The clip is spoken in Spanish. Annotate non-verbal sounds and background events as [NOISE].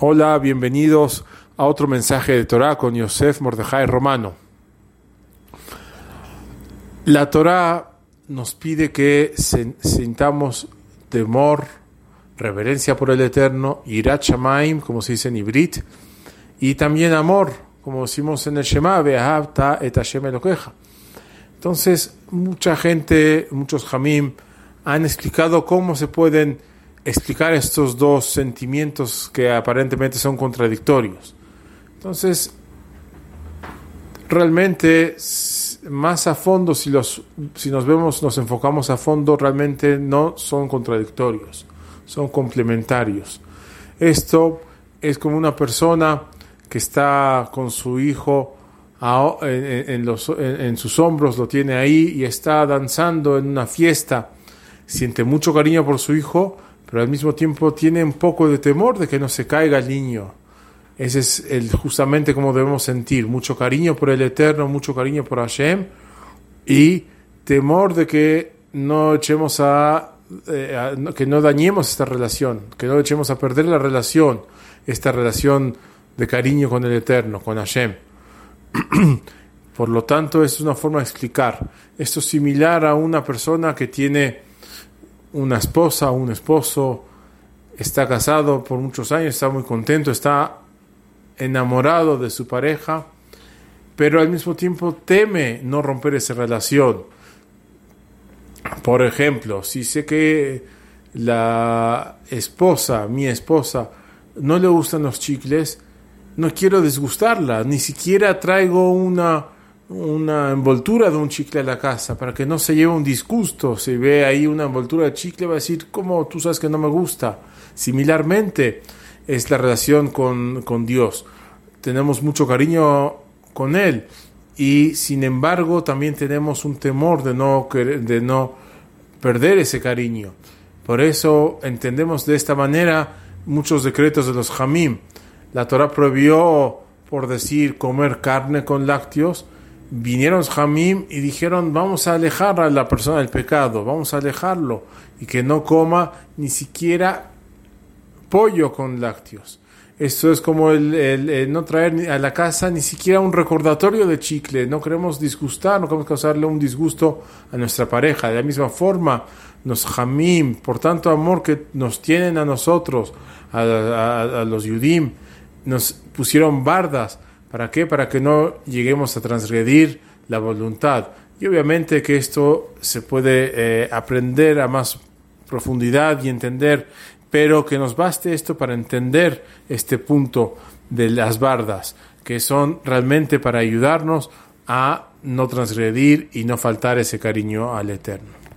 Hola, bienvenidos a otro mensaje de Torah con Yosef Mordejai Romano. La Torah nos pide que sintamos temor, reverencia por el Eterno, irat shamaim, como se dice en Ibrit, y también amor, como decimos en el Shema, ve'ahavta et Hashem elokeja. Entonces, mucha gente, muchos jamim, han explicado cómo se pueden explicar estos dos sentimientos que aparentemente son contradictorios. Entonces, realmente, más a fondo, si, los, si nos vemos, nos enfocamos a fondo, realmente no son contradictorios, son complementarios. Esto es como una persona que está con su hijo en, los, en sus hombros, lo tiene ahí y está danzando en una fiesta, siente mucho cariño por su hijo, pero al mismo tiempo tiene un poco de temor de que no se caiga el niño. Ese es el, justamente como debemos sentir, mucho cariño por el Eterno, mucho cariño por Hashem y temor de que no echemos a, eh, que no dañemos esta relación, que no echemos a perder la relación, esta relación de cariño con el Eterno, con Hashem. [CLEARS THROAT] Por lo tanto, es una forma de explicar. Esto es similar a una persona que tiene una esposa, un esposo, está casado por muchos años, está muy contento, está enamorado de su pareja, pero al mismo tiempo teme no romper esa relación. Por ejemplo, si sé que la esposa, mi esposa, no le gustan los chicles, no quiero disgustarla, ni siquiera traigo una una envoltura de un chicle a la casa para que no se lleve un disgusto. Si ve ahí una envoltura de chicle, va a decir, ¿cómo tú sabes que no me gusta? Similarmente es la relación con, con Dios. Tenemos mucho cariño con Él y sin embargo también tenemos un temor de no, de no perder ese cariño. Por eso entendemos de esta manera muchos decretos de los Jamim. La Torah prohibió, por decir, comer carne con lácteos, vinieron Jamim y dijeron, vamos a alejar a la persona del pecado, vamos a alejarlo y que no coma ni siquiera pollo con lácteos. Esto es como el, no traer a la casa ni siquiera un recordatorio de chicle. No queremos disgustar, no queremos causarle un disgusto a nuestra pareja. De la misma forma, nos jamim, por tanto amor que nos tienen a nosotros, a, a los yudim, nos pusieron bardas ¿Para qué? Para que no lleguemos a transgredir la voluntad. Y obviamente que esto se puede eh, aprender a más profundidad y entender, pero que nos baste esto para entender este punto de las bardas, que son realmente para ayudarnos a no transgredir y no faltar ese cariño al Eterno.